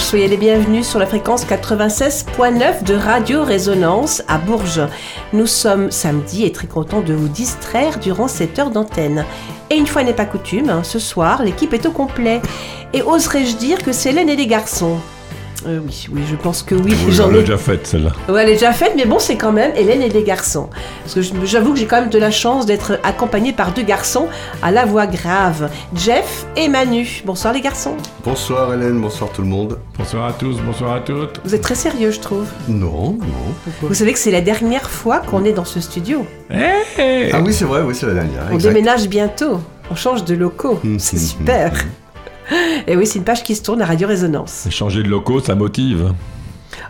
soyez les bienvenus sur la fréquence 96.9 de Radio Résonance à Bourges. Nous sommes samedi et très contents de vous distraire durant cette heure d'antenne. Et une fois n'est pas coutume, hein, ce soir, l'équipe est au complet. Et oserais-je dire que c'est et les garçons? Euh, oui, oui, je pense que oui. Oui, j'en ai déjà faite celle-là. Ouais, elle est déjà faite, mais bon, c'est quand même Hélène et les garçons. Parce que j'avoue que j'ai quand même de la chance d'être accompagnée par deux garçons à la voix grave, Jeff et Manu. Bonsoir les garçons. Bonsoir Hélène, bonsoir tout le monde. Bonsoir à tous, bonsoir à toutes. Vous êtes très sérieux, je trouve. Non, non, pourquoi Vous savez que c'est la dernière fois qu'on est dans ce studio. Hey Ah oui, c'est vrai, oui, c'est la dernière. On exact. déménage bientôt. On change de locaux. Hum, C'est hum, super. Et oui, c'est une page qui se tourne à Radio Résonance. Changer de locaux, ça motive.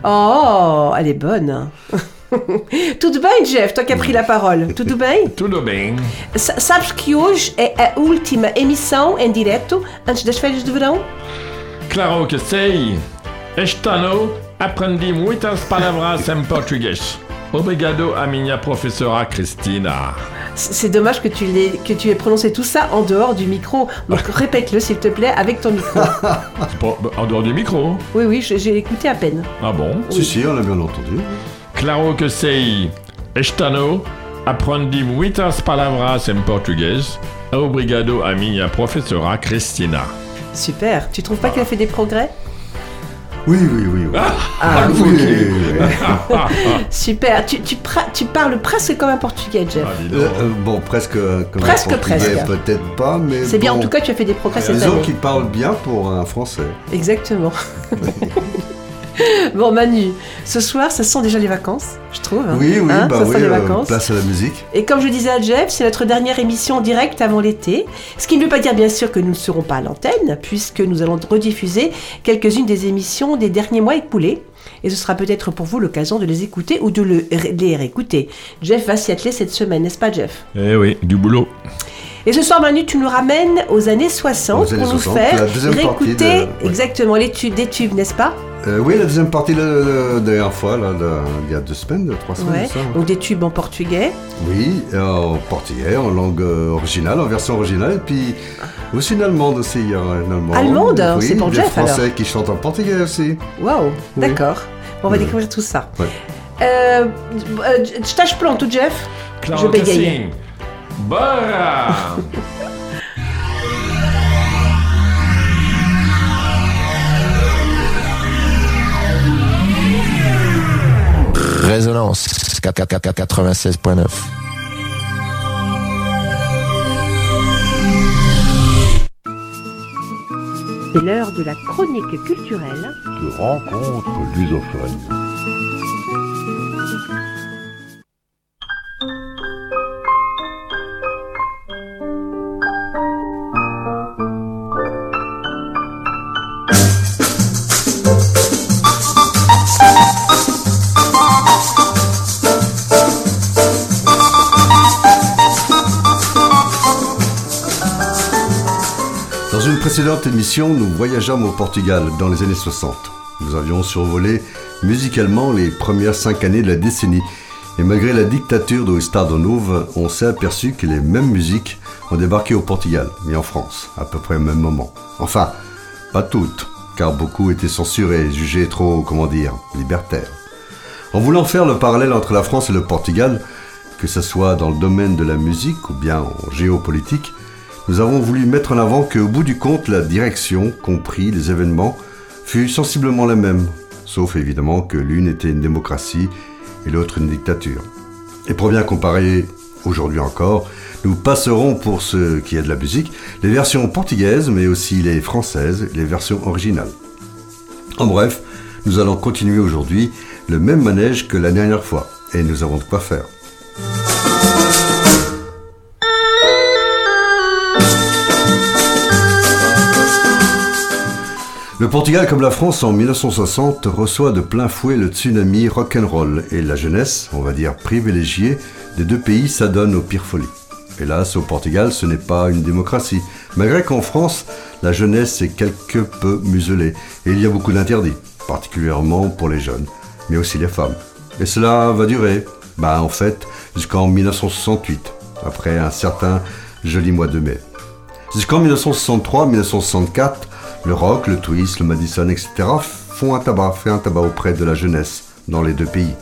Oh, elle est bonne. Tudo bem, Jeff? Toi qui as pris la parole. Tudo bem? Tudo bem. Sa- Sabes que hoje é a última emissão em direto antes das férias de verão? Claro que sei. Este ano aprendi muitas palavras em português. Obrigado a minha professora Cristina. C'est dommage que tu, l'aies- que tu aies prononcé tout ça en dehors du micro. Donc répète-le, s'il te plaît, avec ton micro. Pas- En dehors du micro. Oui, oui, j'ai écouté à peine. Ah bon? Si, si, on l'a bien entendu. Claro que sei. Este ano aprendi muitas palavras em português. Obrigado a minha professora Cristina. Super. Tu trouves pas qu'elle a fait des progrès? Oui, oui, oui. oui. Ah, oui, oui, oui. Super. Tu, tu, parles presque comme un portugais, Jeff. Ah, Euh, euh, bon, presque euh, comme Presque, un portugais, presque. peut-être pas, mais C'est bien, en tout cas, tu as fait des progrès cette Disons année. qu'il parle bien pour un Français. Exactement. bon, Manu, ce soir, ça sent déjà les vacances, je trouve. hein. Oui, oui, Hein, bah ça oui, sent les euh, vacances. place à la musique. Et comme je disais à Jeff, c'est notre dernière émission en direct avant l'été. Ce qui ne veut pas dire bien sûr que nous ne serons pas à l'antenne, puisque nous allons rediffuser quelques-unes des émissions des derniers mois écoulés. Et ce sera peut-être pour vous l'occasion de les écouter ou de le- les réécouter. Jeff va s'y atteler cette semaine, n'est-ce pas Jeff? Eh oui, du boulot. Et ce soir, Manu, tu nous ramènes aux années 60 Aux années pour nous 60, faire réécouter de- exactement les tubes, des tubes, n'est-ce pas Euh, oui, la deuxième partie de la dernière fois, là, de- il y a deux semaines, de trois semaines, Ouais. ça. Donc des tubes en portugais. Oui, en portugais, en langue euh, originale, en version originale, et puis aussi une allemande aussi, il y a une allemande. Allemande oui, C'est pour des Jeff, alors. Français qui chantent en portugais aussi. Waouh, Oui. d'accord. Bon, on va Oui. découvrir tout ça. Ouais. Euh, euh, Jeff Claro Je que bégaye. Bora! Résonance 96.9. C'est l'heure de la chronique culturelle. de rencontres lusophones. Précédente émission, nous voyageâmes au Portugal dans les années 60. Nous avions survolé musicalement les premières cinq années de la décennie. Et malgré la dictature de Estado on s'est aperçu que les mêmes musiques ont débarqué au Portugal et en France, à peu près au même moment. Enfin, pas toutes, car beaucoup étaient censurés jugés trop, comment dire, libertaires. En voulant faire le parallèle entre la France et le Portugal, que ce soit dans le domaine de la musique ou bien en géopolitique, nous avons voulu mettre en avant qu'au bout du compte, la direction, compris les événements, fut sensiblement la même, sauf évidemment que l'une était une démocratie et l'autre une dictature. Et pour bien comparer aujourd'hui encore, nous passerons pour ce qui est de la musique, les versions portugaises, mais aussi les françaises, les versions originales. En bref, nous allons continuer aujourd'hui le même manège que la dernière fois, et nous avons de quoi faire. Le Portugal, comme la France en 1960, reçoit de plein fouet le tsunami rock'n'roll et la jeunesse, on va dire privilégiée, des deux pays s'adonne aux pires folies. Hélas, au Portugal, ce n'est pas une démocratie, malgré qu'en France, la jeunesse est quelque peu muselée et il y a beaucoup d'interdits, particulièrement pour les jeunes, mais aussi les femmes. Et cela va durer, bah en fait, jusqu'en 1968, après un certain joli mois de mai. Jusqu'en 1963-1964, Le rock, le twist, le Madison, etc. font un tabac, fait un tabac auprès de la jeunesse dans les deux pays.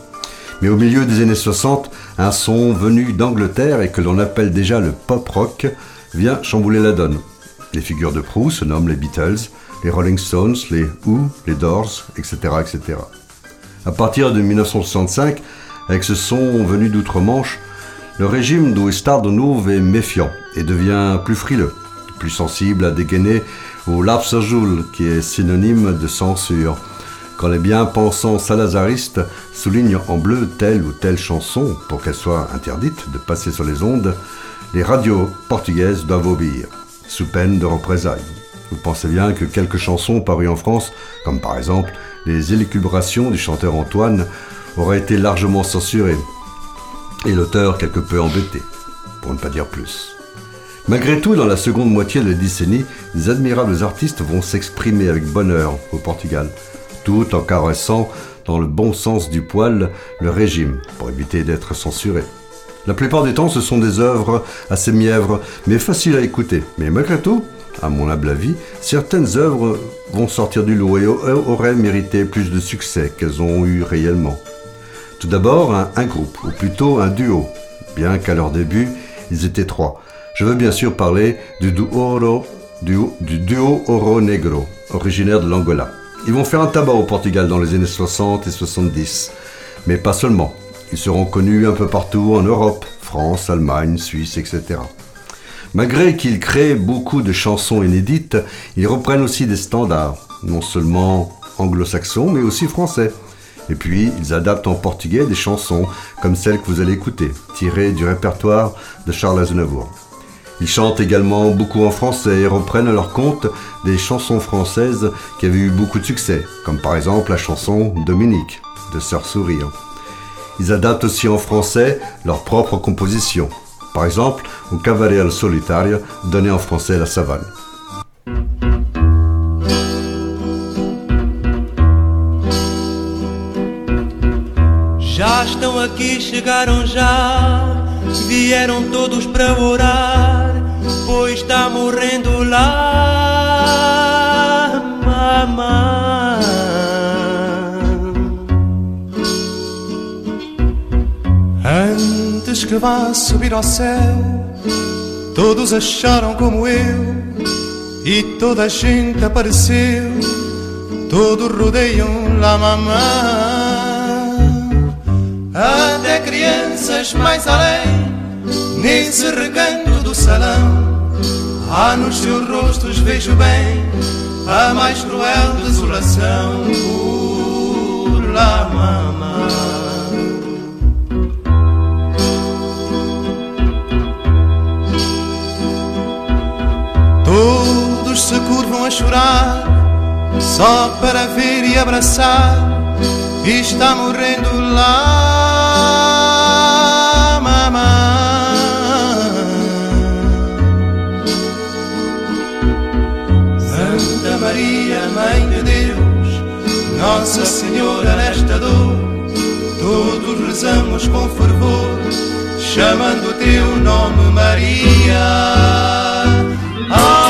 Mais au milieu des années 60, un son venu d'Angleterre et que l'on appelle déjà le pop rock vient chambouler la donne. Les figures de proue se nomment les Beatles, les Rolling Stones, les Who, les Doors, etc. etc. À partir de 1965, avec ce son venu d'outre-Manche, le régime d'Ouestar-de-Nouve est méfiant et devient plus frileux, plus sensible à dégainer au lapsajul, qui est synonyme de censure. Quand les bien-pensants salazaristes soulignent en bleu telle ou telle chanson pour qu'elle soit interdite de passer sur les ondes, les radios portugaises doivent obéir, sous peine de représailles. Vous pensez bien que quelques chansons parues en France, comme par exemple les élucubrations du chanteur Antoine, auraient été largement censurées, et l'auteur quelque peu embêté, pour ne pas dire plus. Malgré tout, dans la seconde moitié de la décennie, des admirables artistes vont s'exprimer avec bonheur au Portugal, tout en caressant dans le bon sens du poil le régime, pour éviter d'être censuré. La plupart du temps, ce sont des œuvres assez mièvres, mais faciles à écouter. Mais malgré tout, à mon humble avis, certaines œuvres vont sortir du lot et auraient mérité plus de succès qu'elles ont eu réellement. Tout d'abord, un, groupe, ou plutôt un duo, bien qu'à leur début, ils étaient trois. Je veux bien sûr parler du duo, du, du duo Oro Negro, originaire de l'Angola. Ils vont faire un tabac au Portugal dans les années 60 et 70, mais pas seulement. Ils seront connus un peu partout en Europe, France, Allemagne, Suisse, etc. Malgré qu'ils créent beaucoup de chansons inédites, ils reprennent aussi des standards, non seulement anglo-saxons, mais aussi français. Et puis, ils adaptent en portugais des chansons comme celle que vous allez écouter, tirées du répertoire de Charles Aznavour. Ils chantent également beaucoup en français et reprennent à leur compte des chansons françaises qui avaient eu beaucoup de succès, comme par exemple la chanson Dominique de Sœur Sourire. Ils adaptent aussi en français leurs propres compositions, par exemple au Cavalier Solitario donné en français La Savane. Pois está morrendo lá, mamãe. Antes que vá subir ao céu, todos acharam como eu, e toda a gente apareceu, todos rodeiam lá, mamãe. Até crianças mais além, nesse recanto do salão, há nos seus rostos, vejo bem, a mais cruel desolação lá, mamãe. Todos se curvam a chorar, só para ver e abraçar, e está morrendo lá. Nossa Senhora nesta dor, todos rezamos com fervor, chamando o teu nome, Maria. chegar,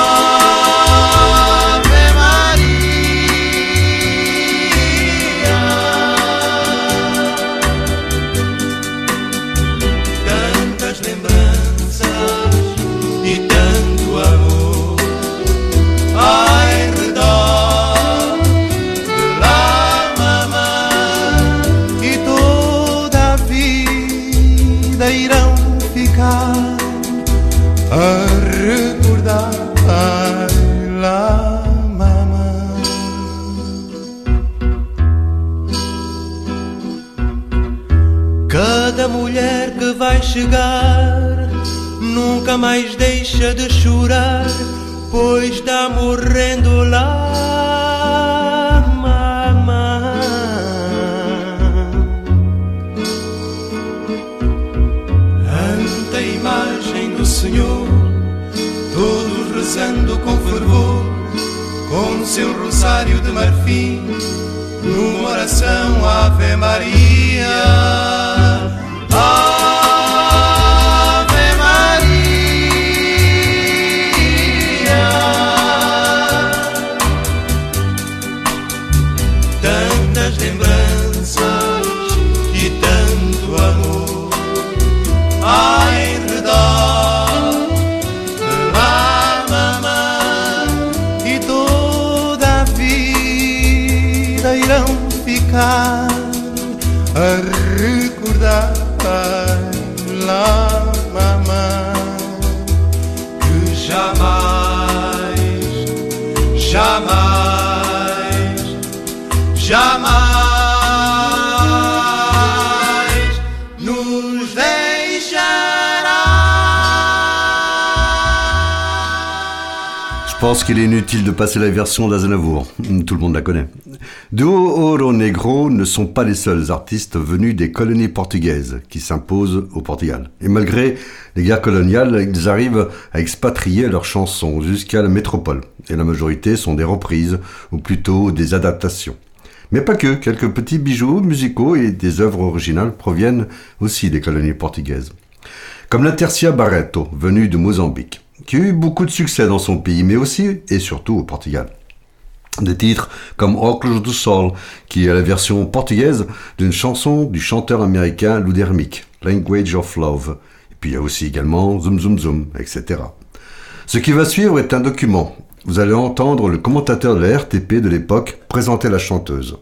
passer la version d'Aznavour. Tout le monde la connaît. Duo Oro Negro ne sont pas les seuls artistes venus des colonies portugaises qui s'imposent au Portugal. Et malgré les guerres coloniales, ils arrivent à expatrier leurs chansons jusqu'à la métropole. Et la majorité sont des reprises, ou plutôt des adaptations. Mais pas que, quelques petits bijoux musicaux et des œuvres originales proviennent aussi des colonies portugaises. Comme la Tercia Barreto, venue de Mozambique, qui a eu beaucoup de succès dans son pays, mais aussi et surtout au Portugal. Des titres comme Óculos do Sol, qui est la version portugaise d'une chanson du chanteur américain Ludermic, Language of Love. Et puis il y a aussi également Zoom Zoom Zoom, etc. Ce qui va suivre est un document vous allez entendre le commentateur de la RTP de l'époque présenter la chanteuse.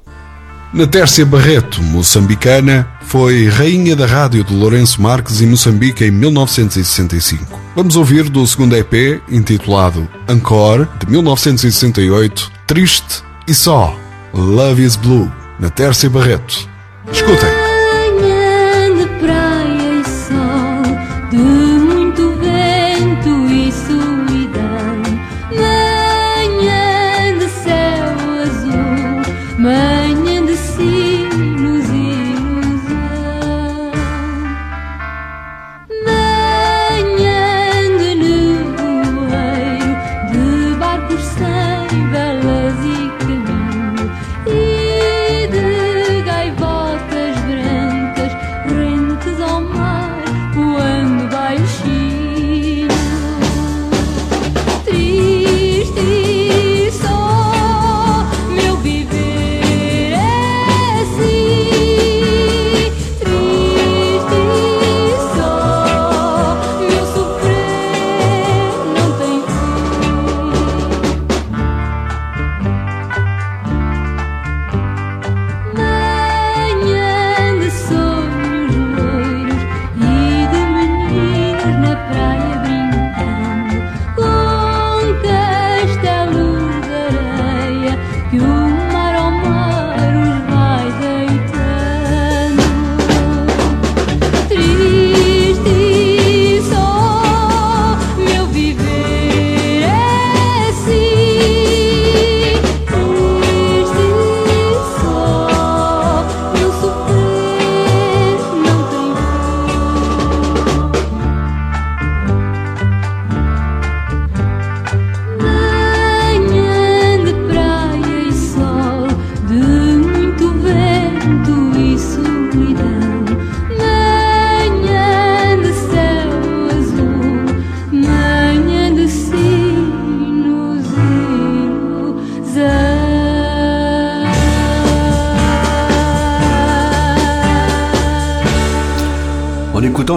Na Tércia Barreto, moçambicana, foi rainha da rádio de Lourenço Marques em Moçambique em 1965. Vamos ouvir do segundo EP, intitulado Encore, de 1968, Triste e Só, Love is Blue, na Tércia Barreto. Escutem.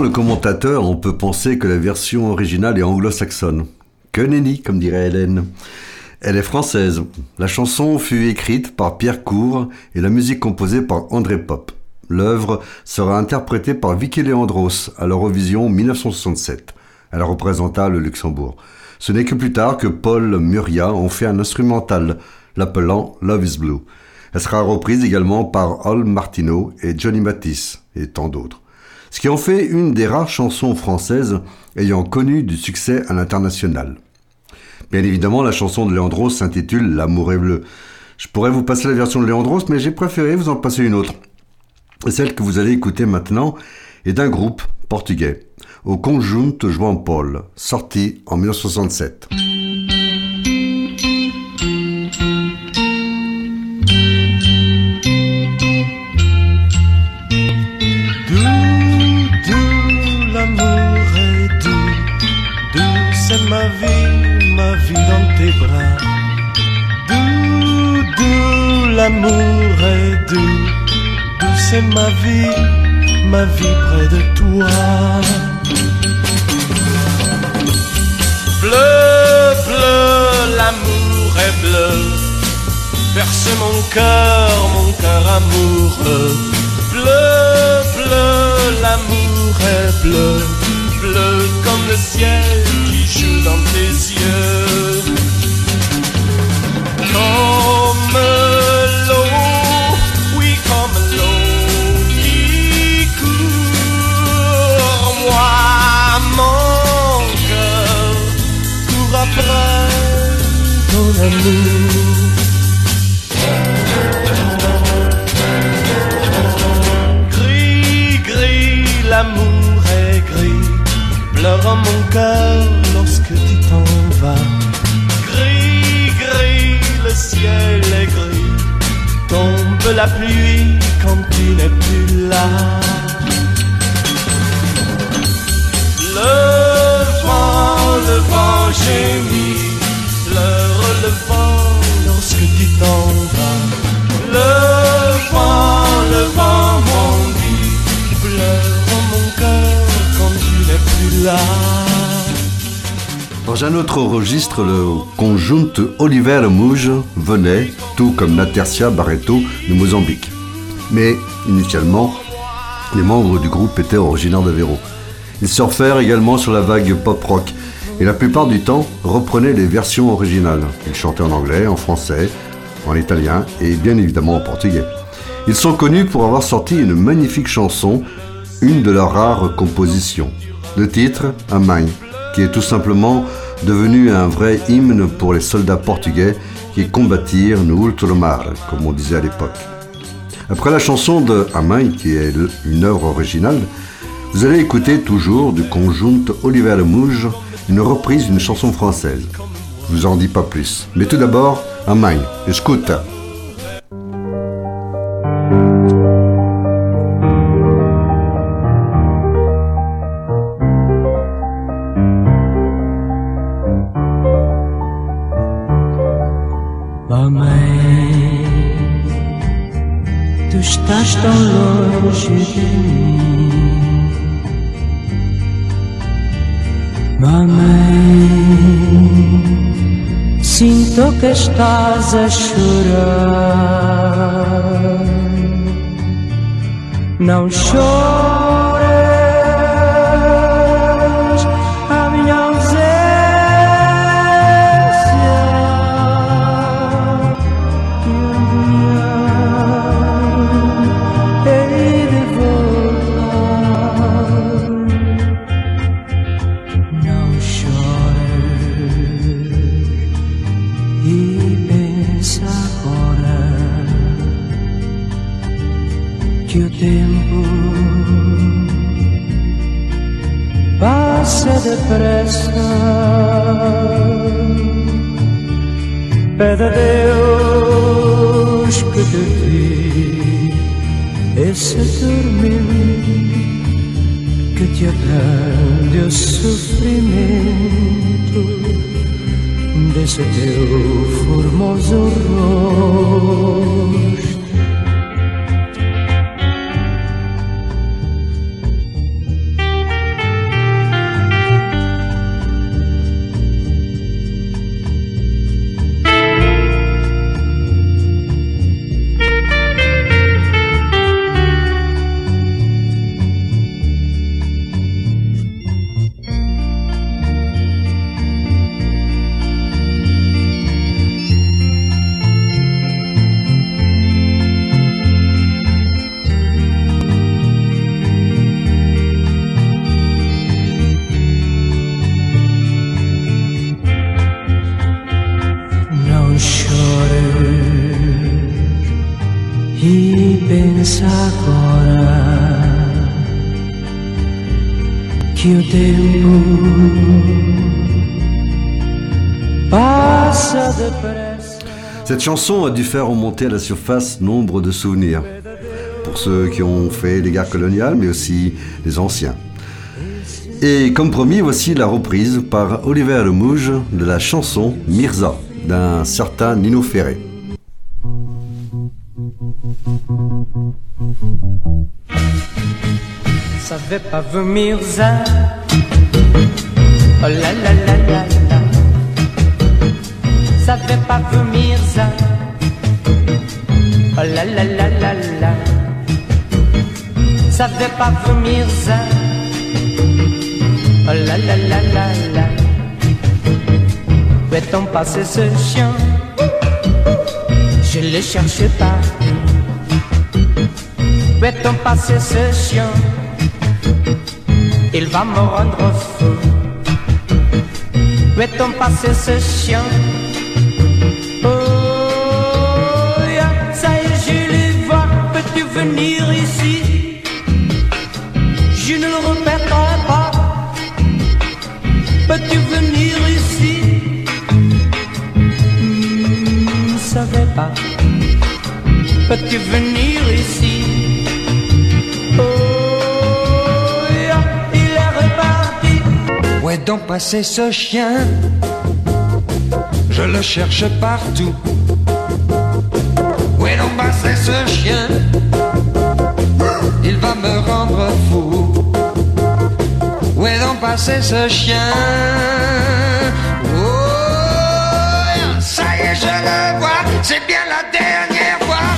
On peut penser que la version originale est anglo-saxonne? Que nenni, comme dirait Hélène. Elle est française. La chanson fut écrite par Pierre Cour et la musique composée par André Pop. L'œuvre sera interprétée par Vicky Leandros à l'Eurovision 1967. Elle représenta le Luxembourg. Ce n'est que plus tard que Paul Muria en fait un instrumental, l'appelant Love is Blue. Elle sera reprise également par Al Martineau et Johnny Matisse et tant d'autres ce qui en fait une des rares chansons françaises ayant connu du succès à l'international. Bien évidemment, la chanson de Léandros s'intitule L'amour est bleu. Je pourrais vous passer la version de Léandros, mais j'ai préféré vous en passer une autre. Celle que vous allez écouter maintenant est d'un groupe portugais, au Conjunto João Paul, sorti en 1967. Vie dans tes bras. Doux, doux, l'amour est doux. Doux, c'est ma vie, ma vie près de toi. Bleu, bleu, l'amour est bleu. berce mon cœur, mon cœur amoureux. Bleu, bleu, l'amour est bleu, bleu comme le ciel qui joue dans tes yeux. Comme l'eau, oui comme l'eau qui court, moi mon cœur court après ton amour. Gris, gris, l'amour est gris, pleure mon cœur ciel est gris, tombe la pluie quand tu n'es plus là. Le vent, le vent gémit, pleure le vent lorsque tu t'en vas. Le vent, le vent m'en dit, pleure mon cœur quand tu n'es plus là. Dans un autre registre, le conjoint Oliver Mouge venait, tout comme Natercia Barreto, de Mozambique. Mais, initialement, les membres du groupe étaient originaires d'Aveiro. Ils surfèrent également sur la vague pop-rock et la plupart du temps reprenaient les versions originales. Ils chantaient en anglais, en français, en italien et bien évidemment en portugais. Ils sont connus pour avoir sorti une magnifique chanson, une de leurs rares compositions. Le titre, Amai, qui est tout simplement devenu un vrai hymne pour les soldats portugais qui combattirent no Ultramar, comme on disait à l'époque. Après la chanson de Amai, qui est une œuvre originale, vous allez écouter toujours du conjoint Oliver Mouge une reprise d'une chanson française. Je vous en dis pas plus. Mais tout d'abord, Amai, écoute. Pede a Deus que te dê esse dormir que te aprende o sofrimento desse teu formoso rosto. Cette chanson a dû faire remonter à la surface nombre de souvenirs. Pour ceux qui ont fait les guerres coloniales, mais aussi les anciens. Et comme promis, voici la reprise par Oliver Lemouge de la chanson Mirza d'un certain Nino Ferré pape Mirza. Oh la la la la la. Ça fait pape Mirza. Oh la la la la la. Où est-on passé ce chien? Je le cherche partout. Où est-on passé ce chien? Il va me rendre fou. Où est-on passé ce chien? Venir ici Je ne le répéterai pas. Peux-tu venir ici? Ne savais pas. Peux-tu venir ici? Oh, il est reparti. Où est donc passé ce chien? Je le cherche partout. Où est donc passé ce chien? Il va me rendre fou. Où est donc passé ce chien? Oh, ça y est, je le vois. C'est bien la dernière fois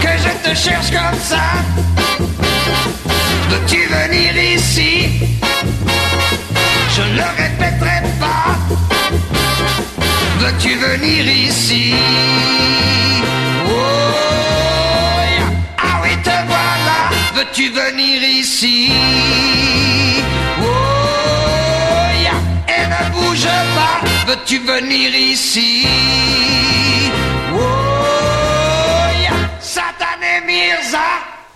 que je te cherche comme ça. Veux-tu venir ici? Je ne le répéterai pas. Veux-tu venir ici? Veux-tu venir ici Oh. Et ne bouge pas. Veux-tu venir ici? Oh, yeah. Satané Mirza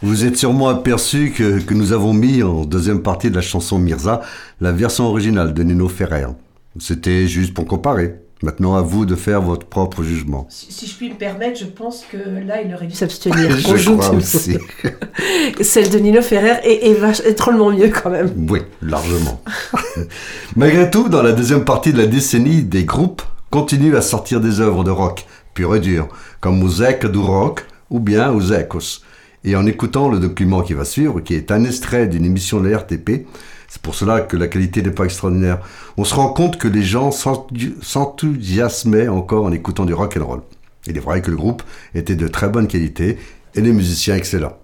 Vous êtes sûrement aperçu que nous avons mis en deuxième partie de la chanson Mirza la version originale de Nino Ferrer. C'était juste pour comparer. Maintenant, à vous de faire votre propre jugement. Si, si je puis me permettre, je pense que là, il aurait dû s'abstenir. Je qu'on joue crois aussi. Celle de Nino Ferrer est, est, vache- est drôlement mieux quand même. Oui, largement. Malgré tout, dans la deuxième partie de la décennie, des groupes continuent à sortir des œuvres de rock pur et dur, comme Musek du Rock ou bien Uzekos. Et en écoutant le document qui va suivre, qui est un extrait d'une émission de la RTP, c'est pour cela que la qualité n'est pas extraordinaire, on se rend compte que les gens s'enthou- s'enthousiasmaient encore en écoutant du rock and roll. Il est vrai que le groupe était de très bonne qualité et les musiciens excellents.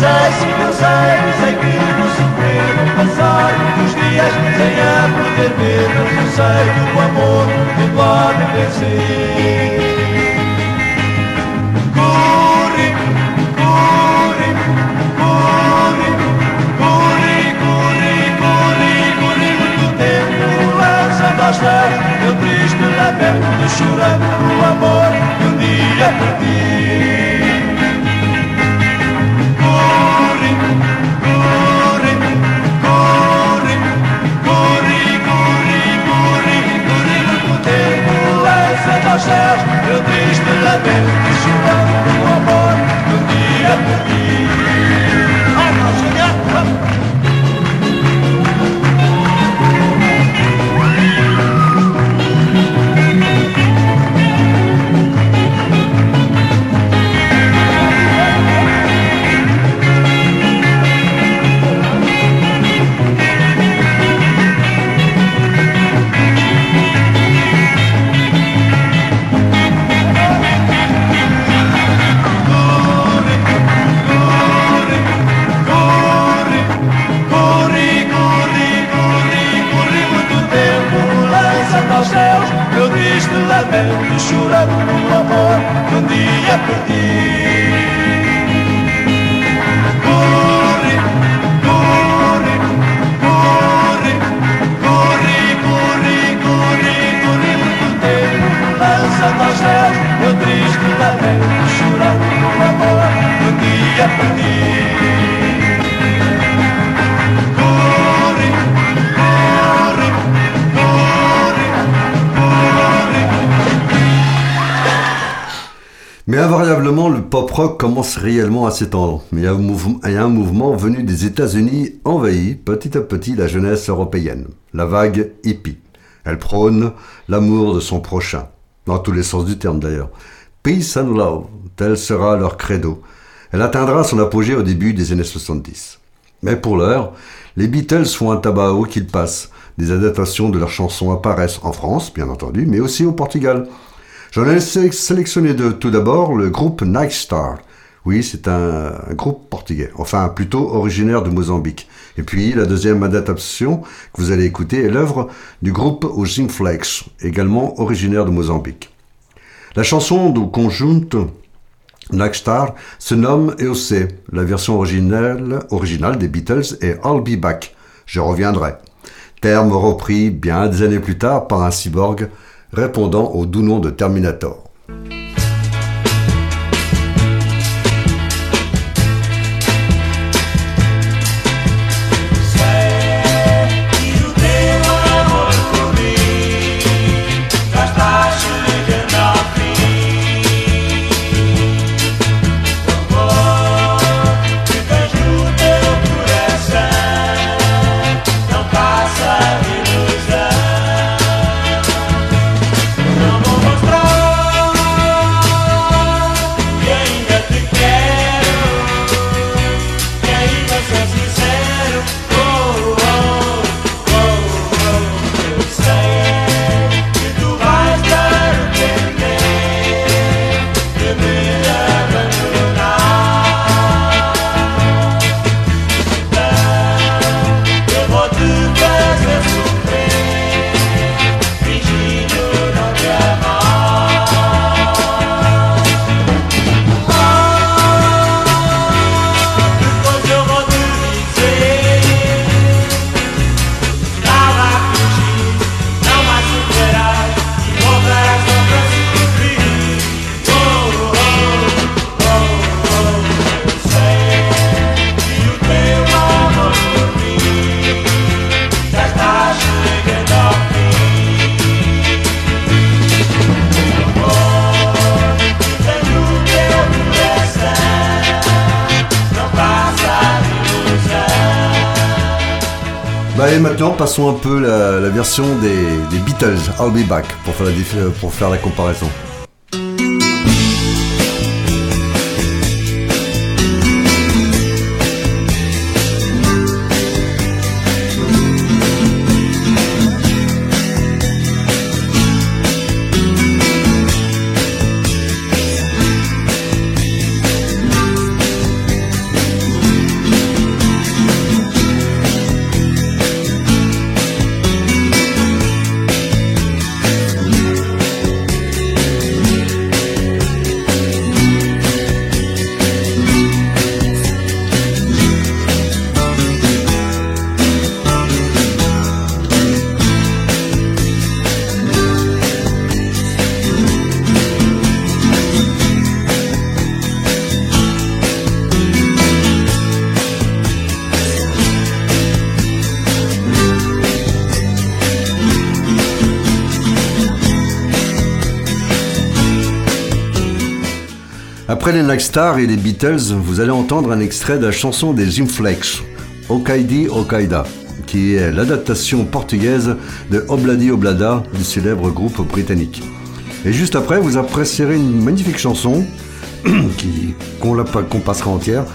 Sei se não sei, sei que vou sofrer, passar muitos dias sem a poder ver, eu sei que o amor me pode vencer. Corre, corre, corre, corre, corre, corre, corre muito tempo lançando aos pés meu triste lamento chorando o amor que um dia perdi. Eu triste lamento, que chorava com amor No dia, no dia rock commence réellement à s'étendre. Mais un un mouvement venu des États-Unis envahit petit à petit la jeunesse européenne. La vague hippie. Elle prône l'amour de son prochain. Dans tous les sens du terme d'ailleurs. Peace and love, tel sera leur credo. Elle atteindra son apogée au début des années 70. Mais pour l'heure, les Beatles font un tabac haut qu'ils passent. Des adaptations de leurs chansons apparaissent en France, bien entendu, mais aussi au Portugal. J'en ai sélectionné deux. Tout d'abord, le groupe Night Star. Oui, c'est un, groupe portugais, enfin plutôt originaire de Mozambique. Et puis la deuxième adaptation que vous allez écouter est l'œuvre du groupe Ojim Flex, également originaire de Mozambique. La chanson du conjunto Star se nomme EOC. La version originale, originale des Beatles est I'll Be Back. Je reviendrai. Terme repris bien des années plus tard par un cyborg répondant au doux nom de Terminator. Des, Beatles, I'll Be Back, pour faire la, pour faire la comparaison. Après les Star et les Beatles, vous allez entendre un extrait de la chanson des Flex, Okaidi Okaida, qui est l'adaptation portugaise de Obladi Oblada du célèbre groupe britannique. Et juste après, vous apprécierez une magnifique chanson qu'on passera entière,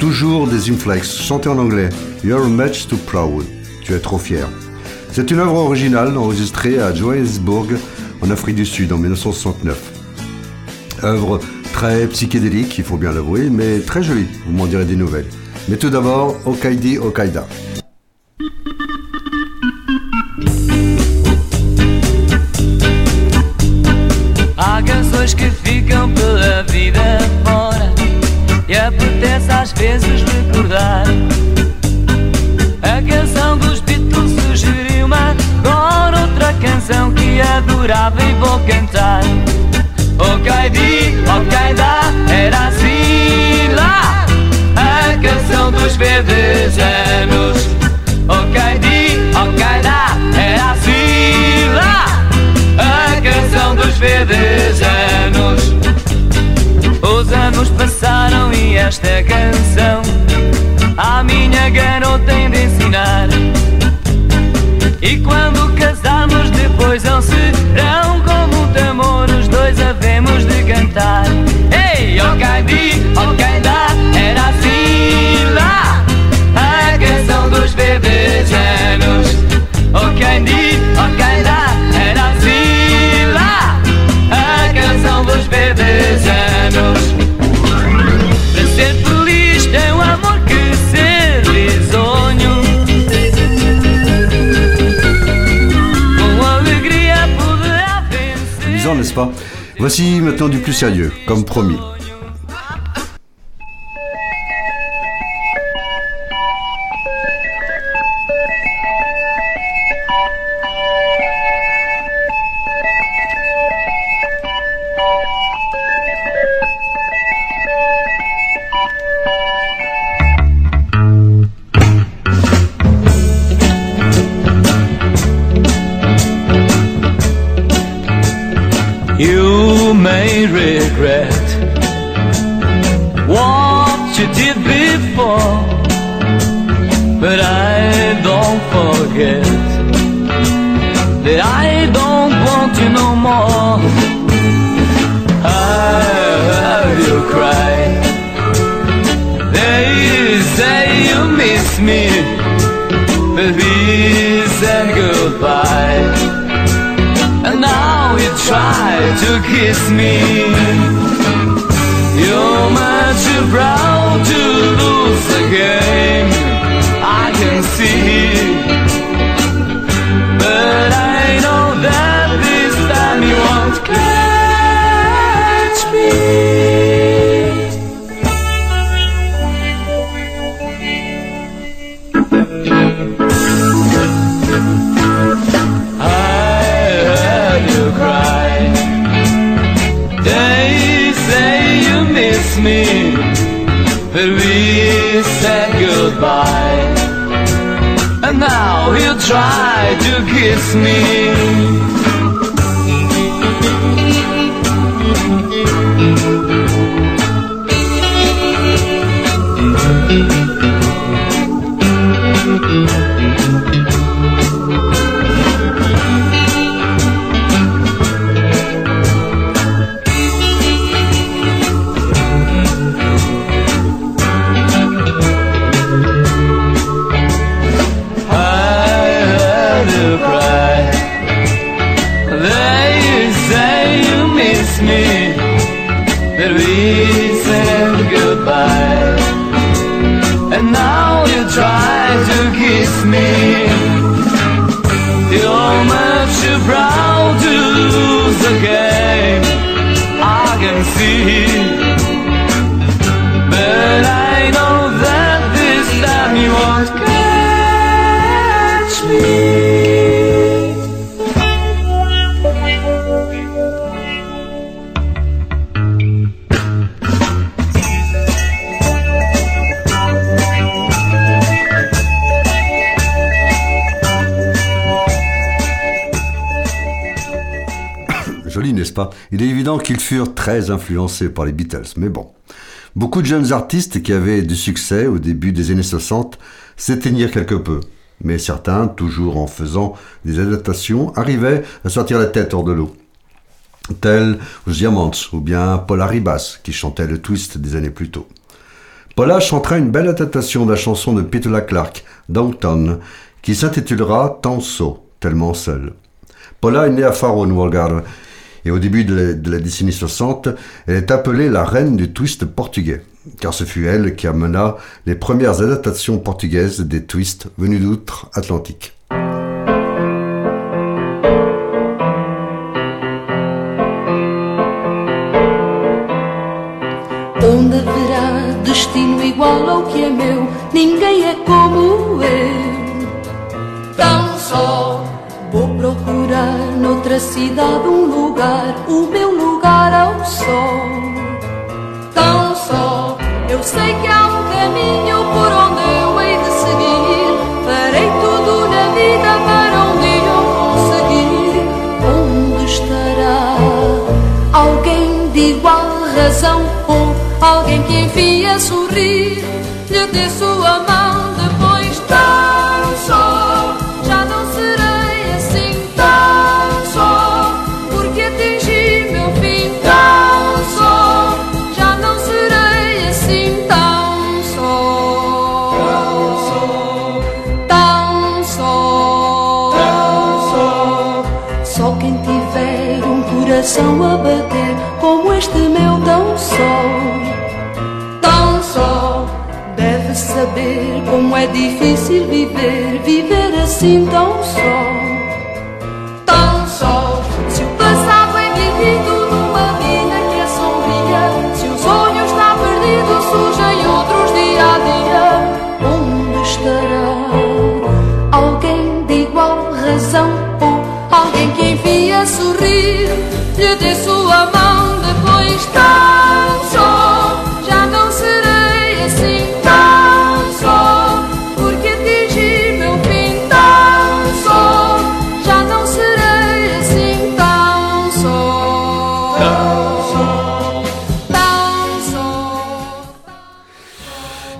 toujours des Flex, chantée en anglais, You're much too proud, tu es trop fier. C'est une œuvre originale enregistrée à Johannesburg, en Afrique du Sud, en 1969. Œuvre Très psychédélique, il faut bien l'avouer, mais très joli, vous m'en direz des nouvelles. Mais tout d'abord, Okaidi Okaida. Há canções que ficam pela vida fora E apetece às vezes recordar A canção dos Beatles sugeriu-me agora outra canção que adorava e vou cantar canção Voici maintenant du plus sérieux, comme promis. Miss me, we said goodbye. And now you try to kiss me. You're much too proud to lose the game. I can see but we said goodbye. And now you try to kiss me. Qu'ils furent très influencés par les Beatles, mais bon. Beaucoup de jeunes artistes qui avaient du succès au début des années 60 s'éteignirent quelque peu. Mais certains, toujours en faisant des adaptations, arrivaient à sortir la tête hors de l'eau. Tels aux Diamonds ou bien Paula Ribas qui chantait le twist des années plus tôt. Paula chantera une belle adaptation de la chanson de Petula Clark, Downton, qui s'intitulera Tanso, tellement seul. Paula est née à Faro, Algarve, et au début de la, décennie 60, elle est appelée la reine du twist portugais, car ce fut elle qui amena les premières adaptations portugaises des twists venus d'outre-Atlantique. Onde igual meu? Procurar noutra cidade um lugar, o meu lugar ao sol. Tão só eu sei que há um caminho por onde eu hei de seguir. Farei tudo na vida para um dia eu conseguir. Onde estará alguém de igual razão ou alguém que enfim a sorrir lhe dê sua mão coração a bater como este meu tão só tão só deve saber como é difícil viver viver assim tão só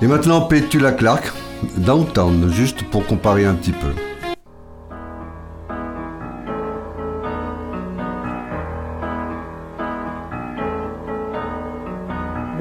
Et maintenant, Petula Clark, Downtown, juste pour comparer un petit peu.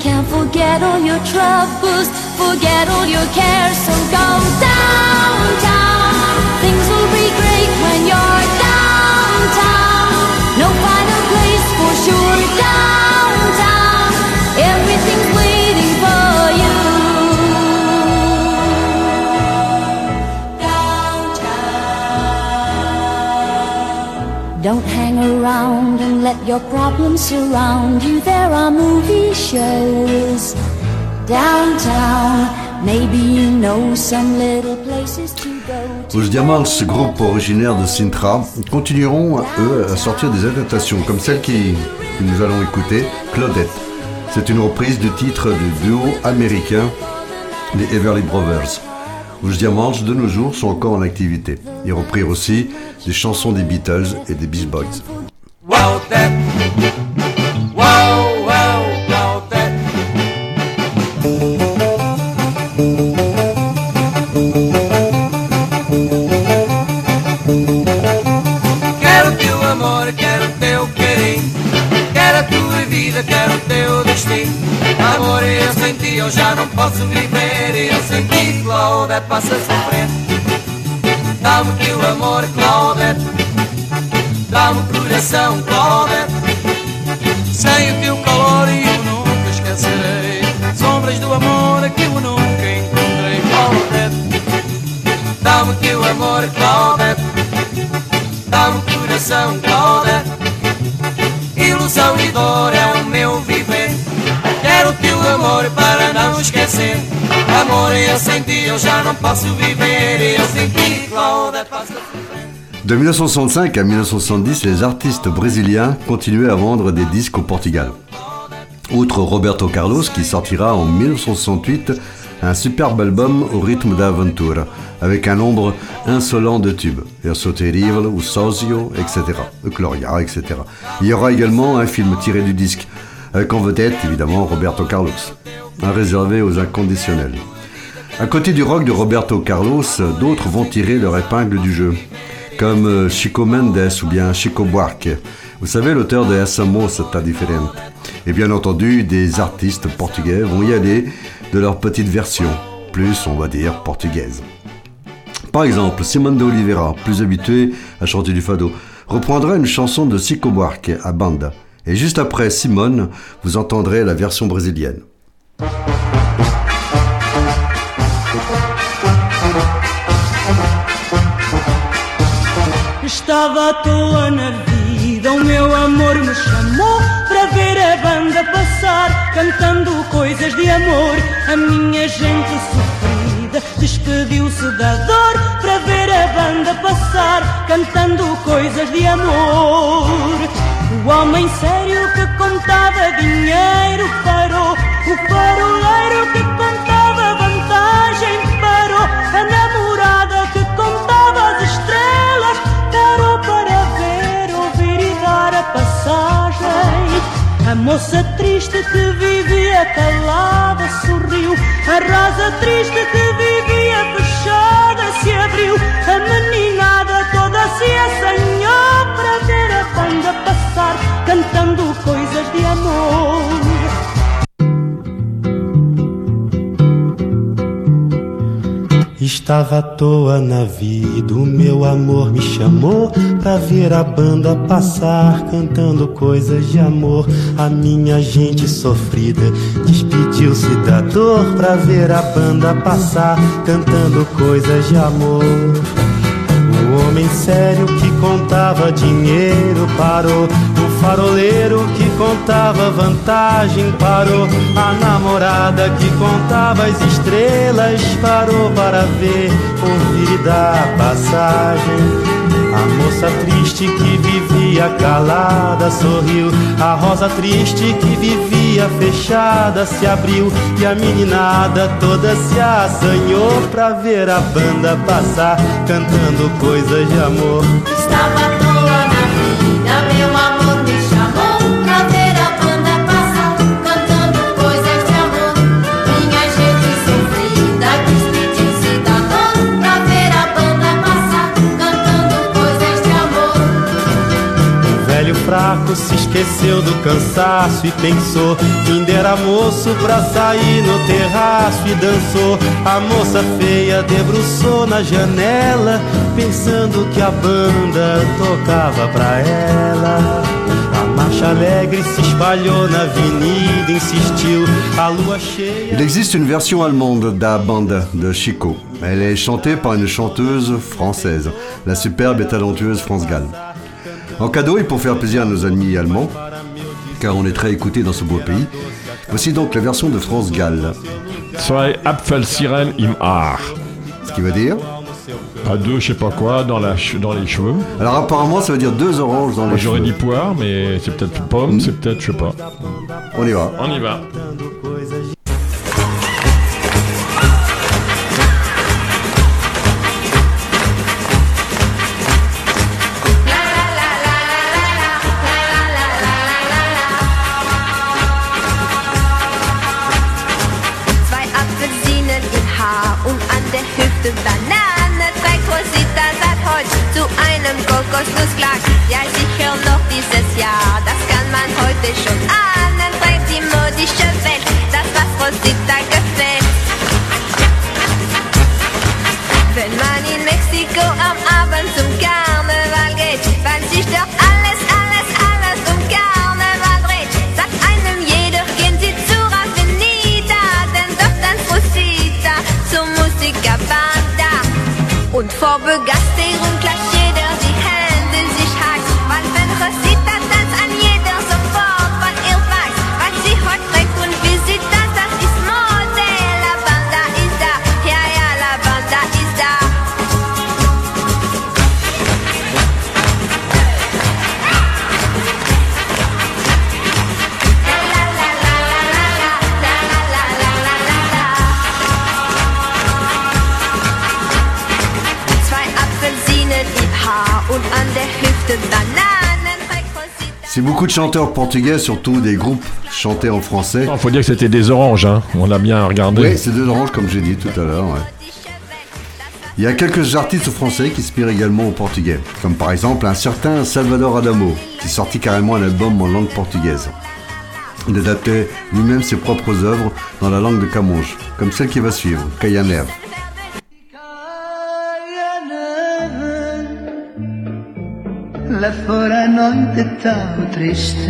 Can forget all your troubles, forget all your cares. So go downtown. Things will be great when your problems surround you. There are movie shows downtown. Maybe you know some little places to go to. Os Diamants, groupe originaire de Sintra, continueront, à sortir des adaptations, comme celle qui, que nous allons écouter, Claudette. C'est une reprise du titre du duo américain, les Everly Brothers. Os Diamants, de nos jours, sont encore en activité. Ils reprirent aussi des chansons des Beatles et des Beach Boys. Wow, that. Wow, wow, wow, that. Quero teu amor, quero teu carinho. Quero a tua vida, quero o teu destino. Amor, eu sem ti eu já não posso viver. Eu sem ti, Claudete, passa sofrendo. Dá-me teu amor, Claudete. Dá-me coração, Claudete. Sem o teu calor eu nunca esquecerei. Sombras do amor que eu nunca encontrei, Claudete. Dá-me teu amor, Claudete. Dá-me coração, Claudete. Ilusão e dor é o meu viver. Quero o teu amor para não esquecer. Amor, eu sem ti eu já não posso viver. Eu sem ti, Claudete, passo De 1965 à 1970, les artistes brésiliens continuaient à vendre des disques au Portugal. Outre Roberto Carlos qui sortira en 1968 un superbe album au rythme d'aventure, avec un nombre insolent de tubes, Verso Terrible ou Sozio, etc., Gloria, etc. Il y aura également un film tiré du disque, avec en vedette évidemment Roberto Carlos, réservé aux inconditionnels. À côté du rock de Roberto Carlos, d'autres vont tirer leur épingle du jeu, comme euh, Chico Mendes ou bien Chico Buarque. Vous savez, l'auteur de Essa Moça Diferente. Et bien entendu, des artistes portugais vont y aller de leur petite version, plus on va dire portugaise. Par exemple, Simone de Oliveira, plus habituée à chanter du fado, reprendra une chanson de Chico Buarque à banda. Et juste après Simone, vous entendrez la version brésilienne. Estava à toa na vida, o meu amor me chamou para ver a banda passar, cantando coisas de amor. A minha gente sofrida despediu-se da dor para ver a banda passar, cantando coisas de amor. O homem sério que contava dinheiro parou, o faroleiro que contava A moça triste que vivia calada sorriu, a rosa triste que vivia fechada se abriu, a meninada toda se assanhou para ver a banda passar, cantando coisas de amor. Estava à toa na vida, o meu amor me chamou pra ver a banda passar, cantando coisas de amor. A minha gente sofrida despediu-se da dor pra ver a banda passar, cantando coisas de amor. O homem sério que contava dinheiro parou. Faroleiro que contava vantagem parou. A namorada que contava as estrelas parou para ver, ouvir e dar passagem. A moça triste que vivia calada sorriu. A rosa triste que vivia fechada se abriu. E a meninada toda se assanhou pra ver a banda passar, cantando coisas de amor. Estava fraco se esqueceu do cansaço e pensou que ainda era moço pra sair no terraço e dançou. A moça feia debruçou na janela, pensando que a banda tocava pra ela. A marcha alegre se espalhou na avenida, insistiu. A lua cheia. Il existe une version allemande d'A Bande de Chico. Elle est chantée par une chanteuse française, la superbe et talentueuse France Gall. En cadeau et pour faire plaisir à nos amis allemands, car on est très écoutés dans ce beau pays, voici donc la version de France Gall. Zwei Apfelsiren im Haar. Ce qui veut dire À deux, je sais pas quoi, dans, la dans les cheveux. Alors apparemment ça veut dire deux oranges dans les J'aurais cheveux. dit poire, mais c'est peut-être pomme, c'est peut-être, je sais pas. On y va. On y va. Chanteurs portugais, surtout des groupes chantés en français. Il faut dire que c'était des oranges, hein. On a bien regardé. Oui, c'est deux oranges comme j'ai dit tout à l'heure. ouais. Il y a quelques artistes français qui s'inspirent également au portugais, comme par exemple un certain Salvador Adamo, qui sortit carrément un album en langue portugaise. Il adaptait lui-même ses propres œuvres dans la langue de Camões, comme celle qui va suivre, Caianer. Lá fora a noite tão triste.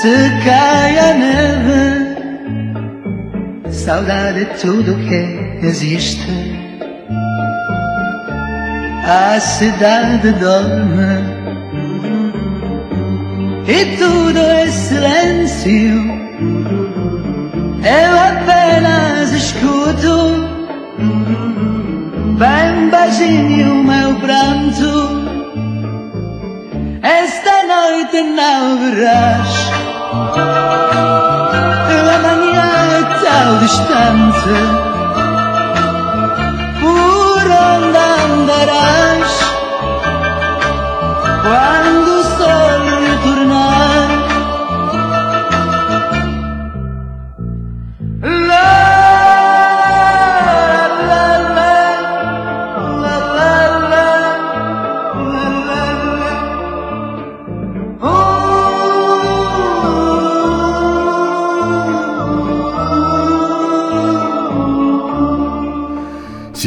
Se cai a neve Saudade é tudo que existe. A cidade dorme. E tudo é silêncio. Eu apenas escuto Bem baixinho o meu pranto. Esta noite não verás Amanhã é tão distante Por onde andarás? Quando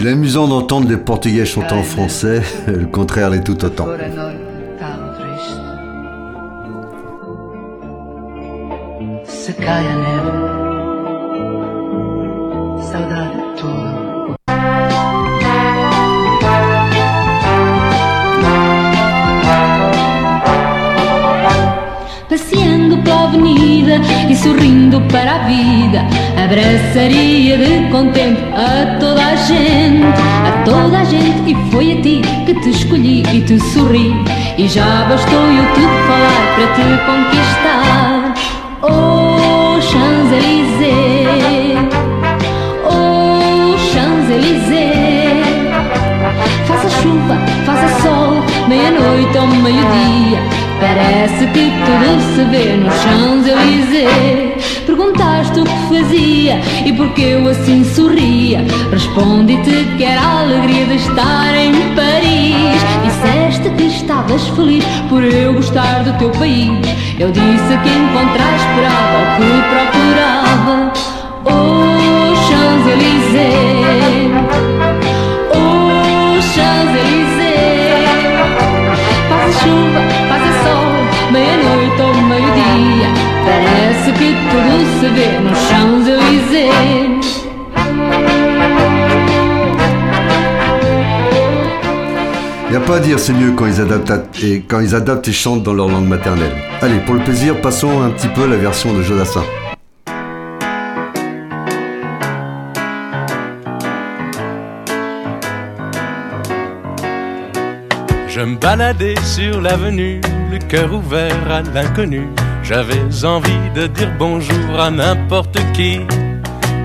S'il est amusant d'entendre des Portugais chanter en français, le contraire l'est tout autant. Champs-Élysées. Oh Champs-Élysées. Faça chuva, faça sol, meia-noite ou meio-dia. Parece que tudo se vê nos Champs-Élysées. Perguntaste o que fazia e porque eu assim sorria. Respondi-te que era a alegria de estar em Paris. que estavas feliz por eu gostar do teu país. Eu disse que encontrar esperava o que procurava. Oh Champs-Élysées. Oh Champs-Élysées. Faça chuva, faça sol, meia-noite ou meio-dia. Parece que tudo se vê nos Champs-Élysées Y a pas à dire, c'est mieux quand ils, adaptent et, quand ils adaptent et chantent dans leur langue maternelle. Allez, pour le plaisir, passons un petit peu la version de Jodassin. Je me baladais sur l'avenue, le cœur ouvert à l'inconnu. J'avais envie de dire bonjour à n'importe qui,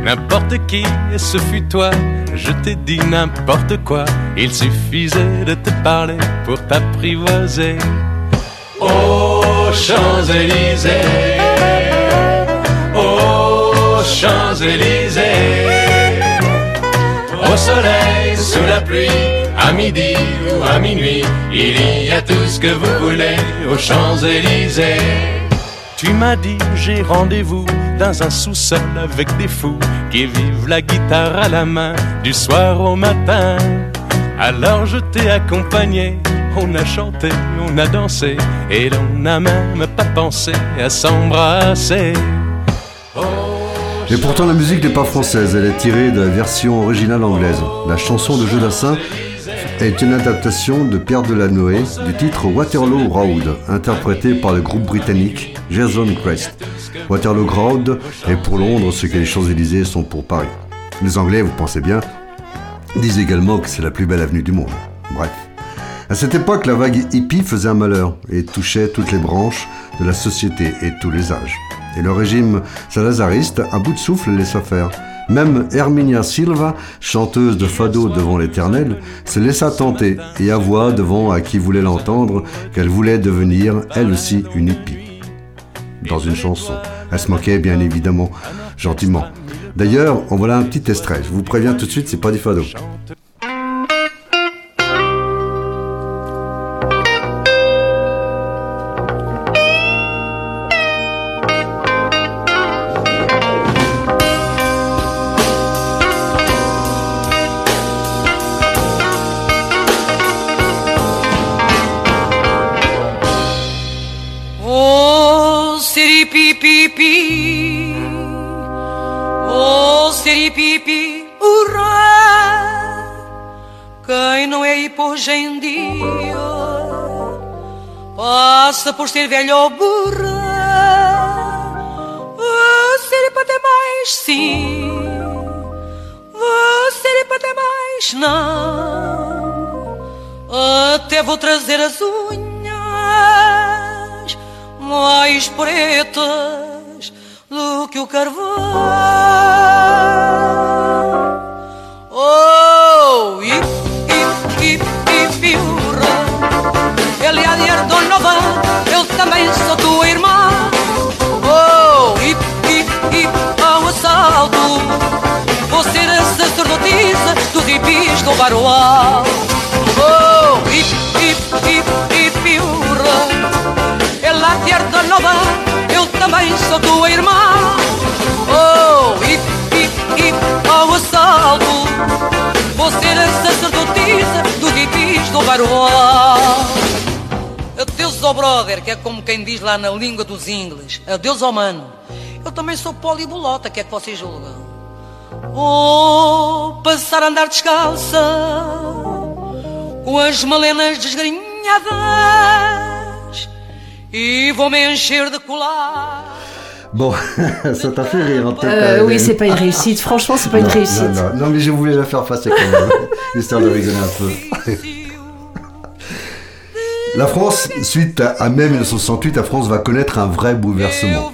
n'importe qui, et ce fut toi. Je t'ai dit n'importe quoi, il suffisait de te parler pour t'apprivoiser. Oh Champs-Élysées, oh Champs-Élysées, au soleil, sous la pluie, à midi ou à minuit, il y a tout ce que vous voulez aux Champs-Élysées. Tu m'as dit j'ai rendez-vous dans un sous-sol avec des fous qui vivent la guitare à la main du soir au matin. Alors je t'ai accompagné, on a chanté, on a dansé et l'on n'a même pas pensé à s'embrasser. Et pourtant, la musique n'est pas française, elle est tirée de la version originale anglaise. La chanson de Jodassin est une adaptation de Pierre Delanoë du titre Waterloo Road, interprété par le groupe britannique Jason Crest. Waterloo Road est pour Londres ce que les Champs-Élysées sont pour Paris. Les Anglais, vous pensez bien, disent également que c'est la plus belle avenue du monde. Bref. À cette époque, la vague hippie faisait un malheur et touchait toutes les branches de la société et tous les âges. Et le régime salazariste, à bout de souffle, laissa faire. Même Herminia Silva, chanteuse de fado devant l'éternel, se laissa tenter et avoua devant à qui voulait l'entendre qu'elle voulait devenir, elle aussi, une hippie. Dans une chanson. Elle se moquait bien évidemment, gentiment. D'ailleurs, en voilà un petit extrait. Je vous préviens tout de suite, c'est pas du fado. Siripipipi. Oh, siripipi, hurra. Quem não é hipo hoje em dia passa por ser velho ou burra. Você pode mais sim, você pode mais não. Até vou trazer as unhas mais pretas do que o carvão. Oh, hip, hip, hip, hip, hurra. Ele há de eu também sou tua irmã. Oh, hip, hip, hip, ao assalto. Vou ser a sacerdotisa dos hippies do baroá. Ardonova, eu também sou tua irmã. Oh, hip, hip, hip, ao assalto. Vou ser garoa. Adeus ao brother, que é como quem diz lá na língua dos ingles. Adeus ao mano. Eu também sou polibolota, que é que vocês julgam? Vou passar a andar descalça, com as malenas desgrenhadas, e vou me encher de colar. Bon, ça t'a fait rire en tout cas. Euh, oui, Hélène. c'est pas une réussite. Franchement, c'est pas une Non, réussite. Non, non, non, mais je voulais la faire passer quand même, histoire de rigoler un peu. La France, suite à, à mai 1968, la France va connaître un vrai bouleversement.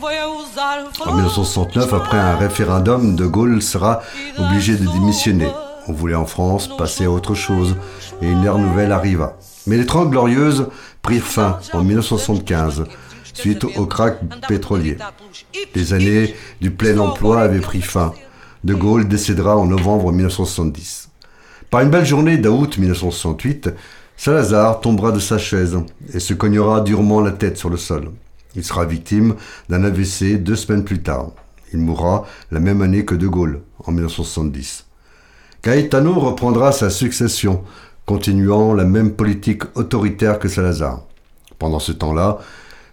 En 1969, après un référendum, De Gaulle sera obligé de démissionner. On voulait en France passer à autre chose et une ère nouvelle arriva. Mais les Trente Glorieuses prirent fin en 1975 suite au krach pétrolier. Les années du plein emploi avaient pris fin. De Gaulle décédera en novembre 1970. Par une belle journée d'août 1968, Salazar tombera de sa chaise et se cognera durement la tête sur le sol. Il sera victime d'un AVC deux semaines plus tard. Il mourra la même année que De Gaulle, en 1970. Caetano reprendra sa succession, continuant la même politique autoritaire que Salazar. Pendant ce temps-là,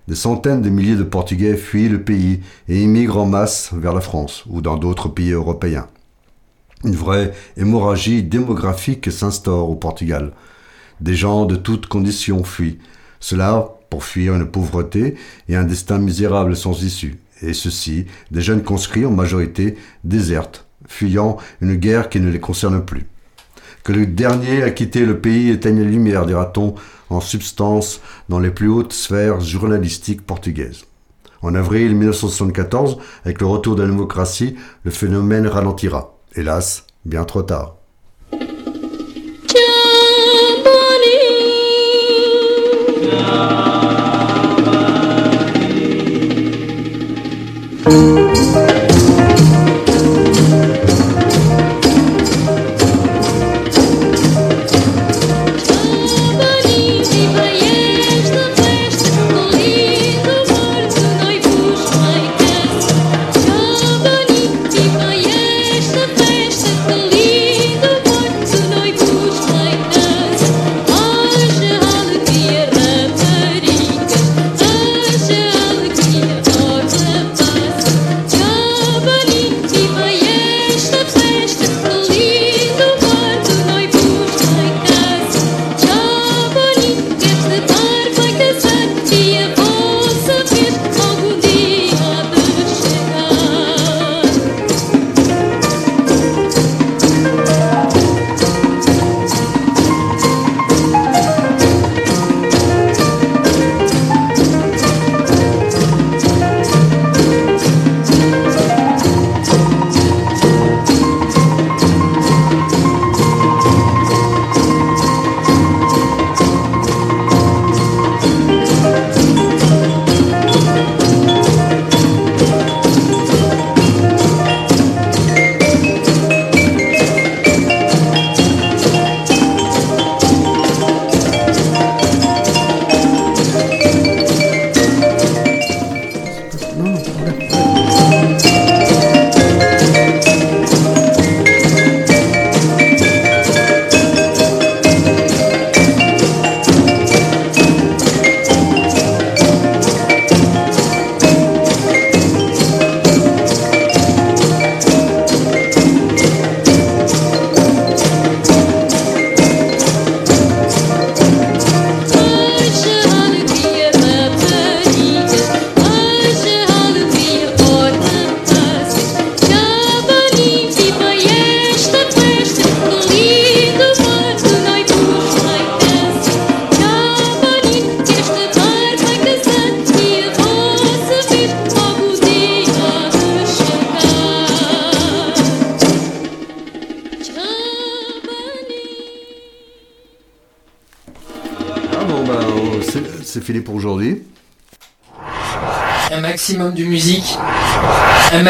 des centaines de milliers de Portugais fuient le pays et immigrent en masse vers la France ou dans d'autres pays européens. Une vraie hémorragie démographique s'instaure au Portugal. Des gens de toutes conditions fuient. Cela pour fuir une pauvreté et un destin misérable sans issue. Et ceci, des jeunes conscrits en majorité désertent, fuyant une guerre qui ne les concerne plus. Que le dernier à quitter le pays éteigne les lumières, dira-t-on, en substance dans les plus hautes sphères journalistiques portugaises. En avril 1974, avec le retour de la démocratie, le phénomène ralentira. Hélas, bien trop tard.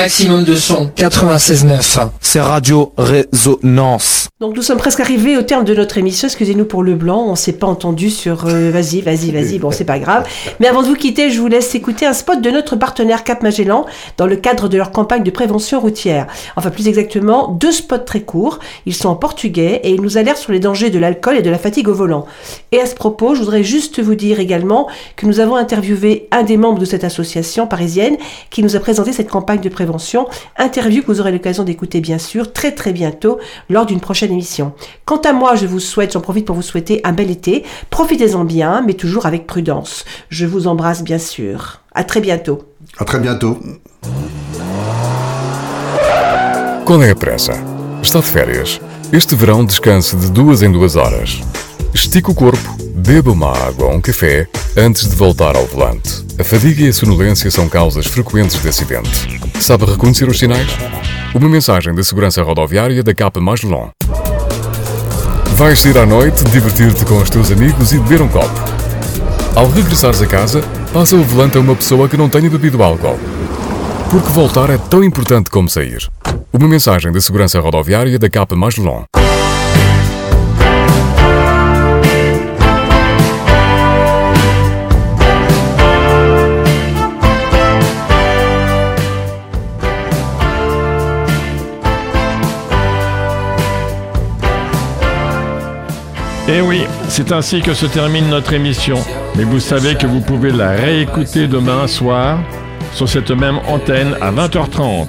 Maximum de son, 96.9. C'est Radio Résonance. Donc nous sommes presque arrivés au terme de notre émission. Excusez-nous pour le blanc, on s'est pas entendu sur euh, vas-y, vas-y, vas-y. Bon, c'est pas grave. Mais avant de vous quitter, je vous laisse écouter un spot de notre partenaire Cap Magellan dans le cadre de leur campagne de prévention routière. Enfin, plus exactement, deux spots très courts. Ils sont en portugais et ils nous alertent sur les dangers de l'alcool et de la fatigue au volant. Et à ce propos, je voudrais juste vous dire également que nous avons interviewé un des membres de cette association parisienne qui nous a présenté cette campagne de prévention. Interview que vous aurez l'occasion d'écouter bien sûr très très bientôt lors d'une prochaine émission. Quant à moi, je vous souhaite, j'en profite pour vous souhaiter un bel été. Profitez-en bien, mais toujours avec prudence. Je vous embrasse bien sûr. À très bientôt. À très bientôt. Qual é a pressa? Está de férias? Este verão descanse de duas em duas horas. Estique o corpo, beba uma água ou um café antes de voltar ao volante. A fadiga e a sonolência são causas frequentes de acidente. Sabe reconhecer os sinais? Uma mensagem da segurança rodoviária da Capa Magellan. Vais sair à noite, divertir-te com os teus amigos e beber um copo. Ao regressares a casa, passa o volante a uma pessoa que não tenha bebido álcool. Porque voltar é tão importante como sair. Uma mensagem da segurança rodoviária da Capa Magellan. Et Eh oui, c'est ainsi que se termine notre émission. Mais vous savez que vous pouvez la réécouter demain soir sur cette même antenne à 20h30.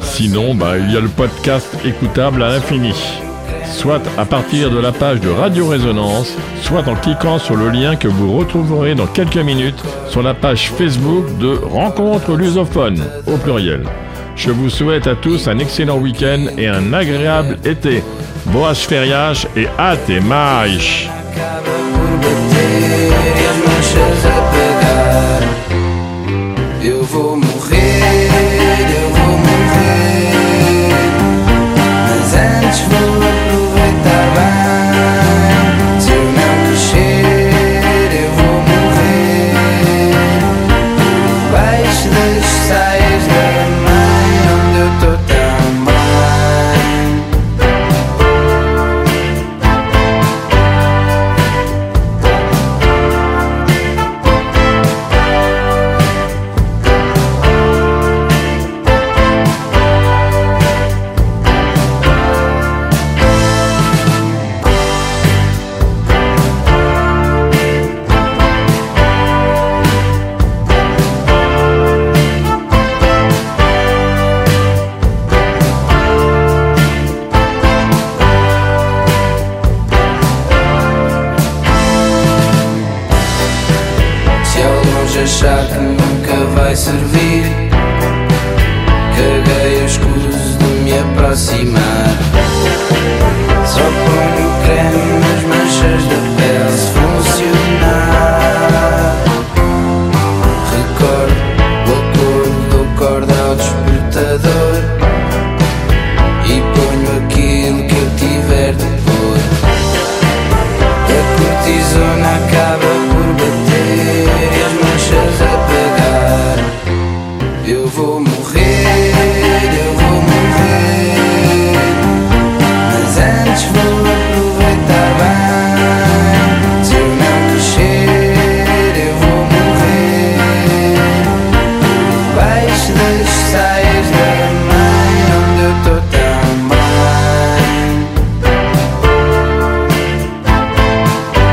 Sinon, bah, il y a le podcast écoutable à l'infini. Soit à partir de la page de Radio Résonance, soit en cliquant sur le lien que vous retrouverez dans quelques minutes sur la page Facebook de Rencontre lusophone au pluriel. Je vous souhaite à tous un excellent week-end et un agréable été. Boas férias et mais! Eu vou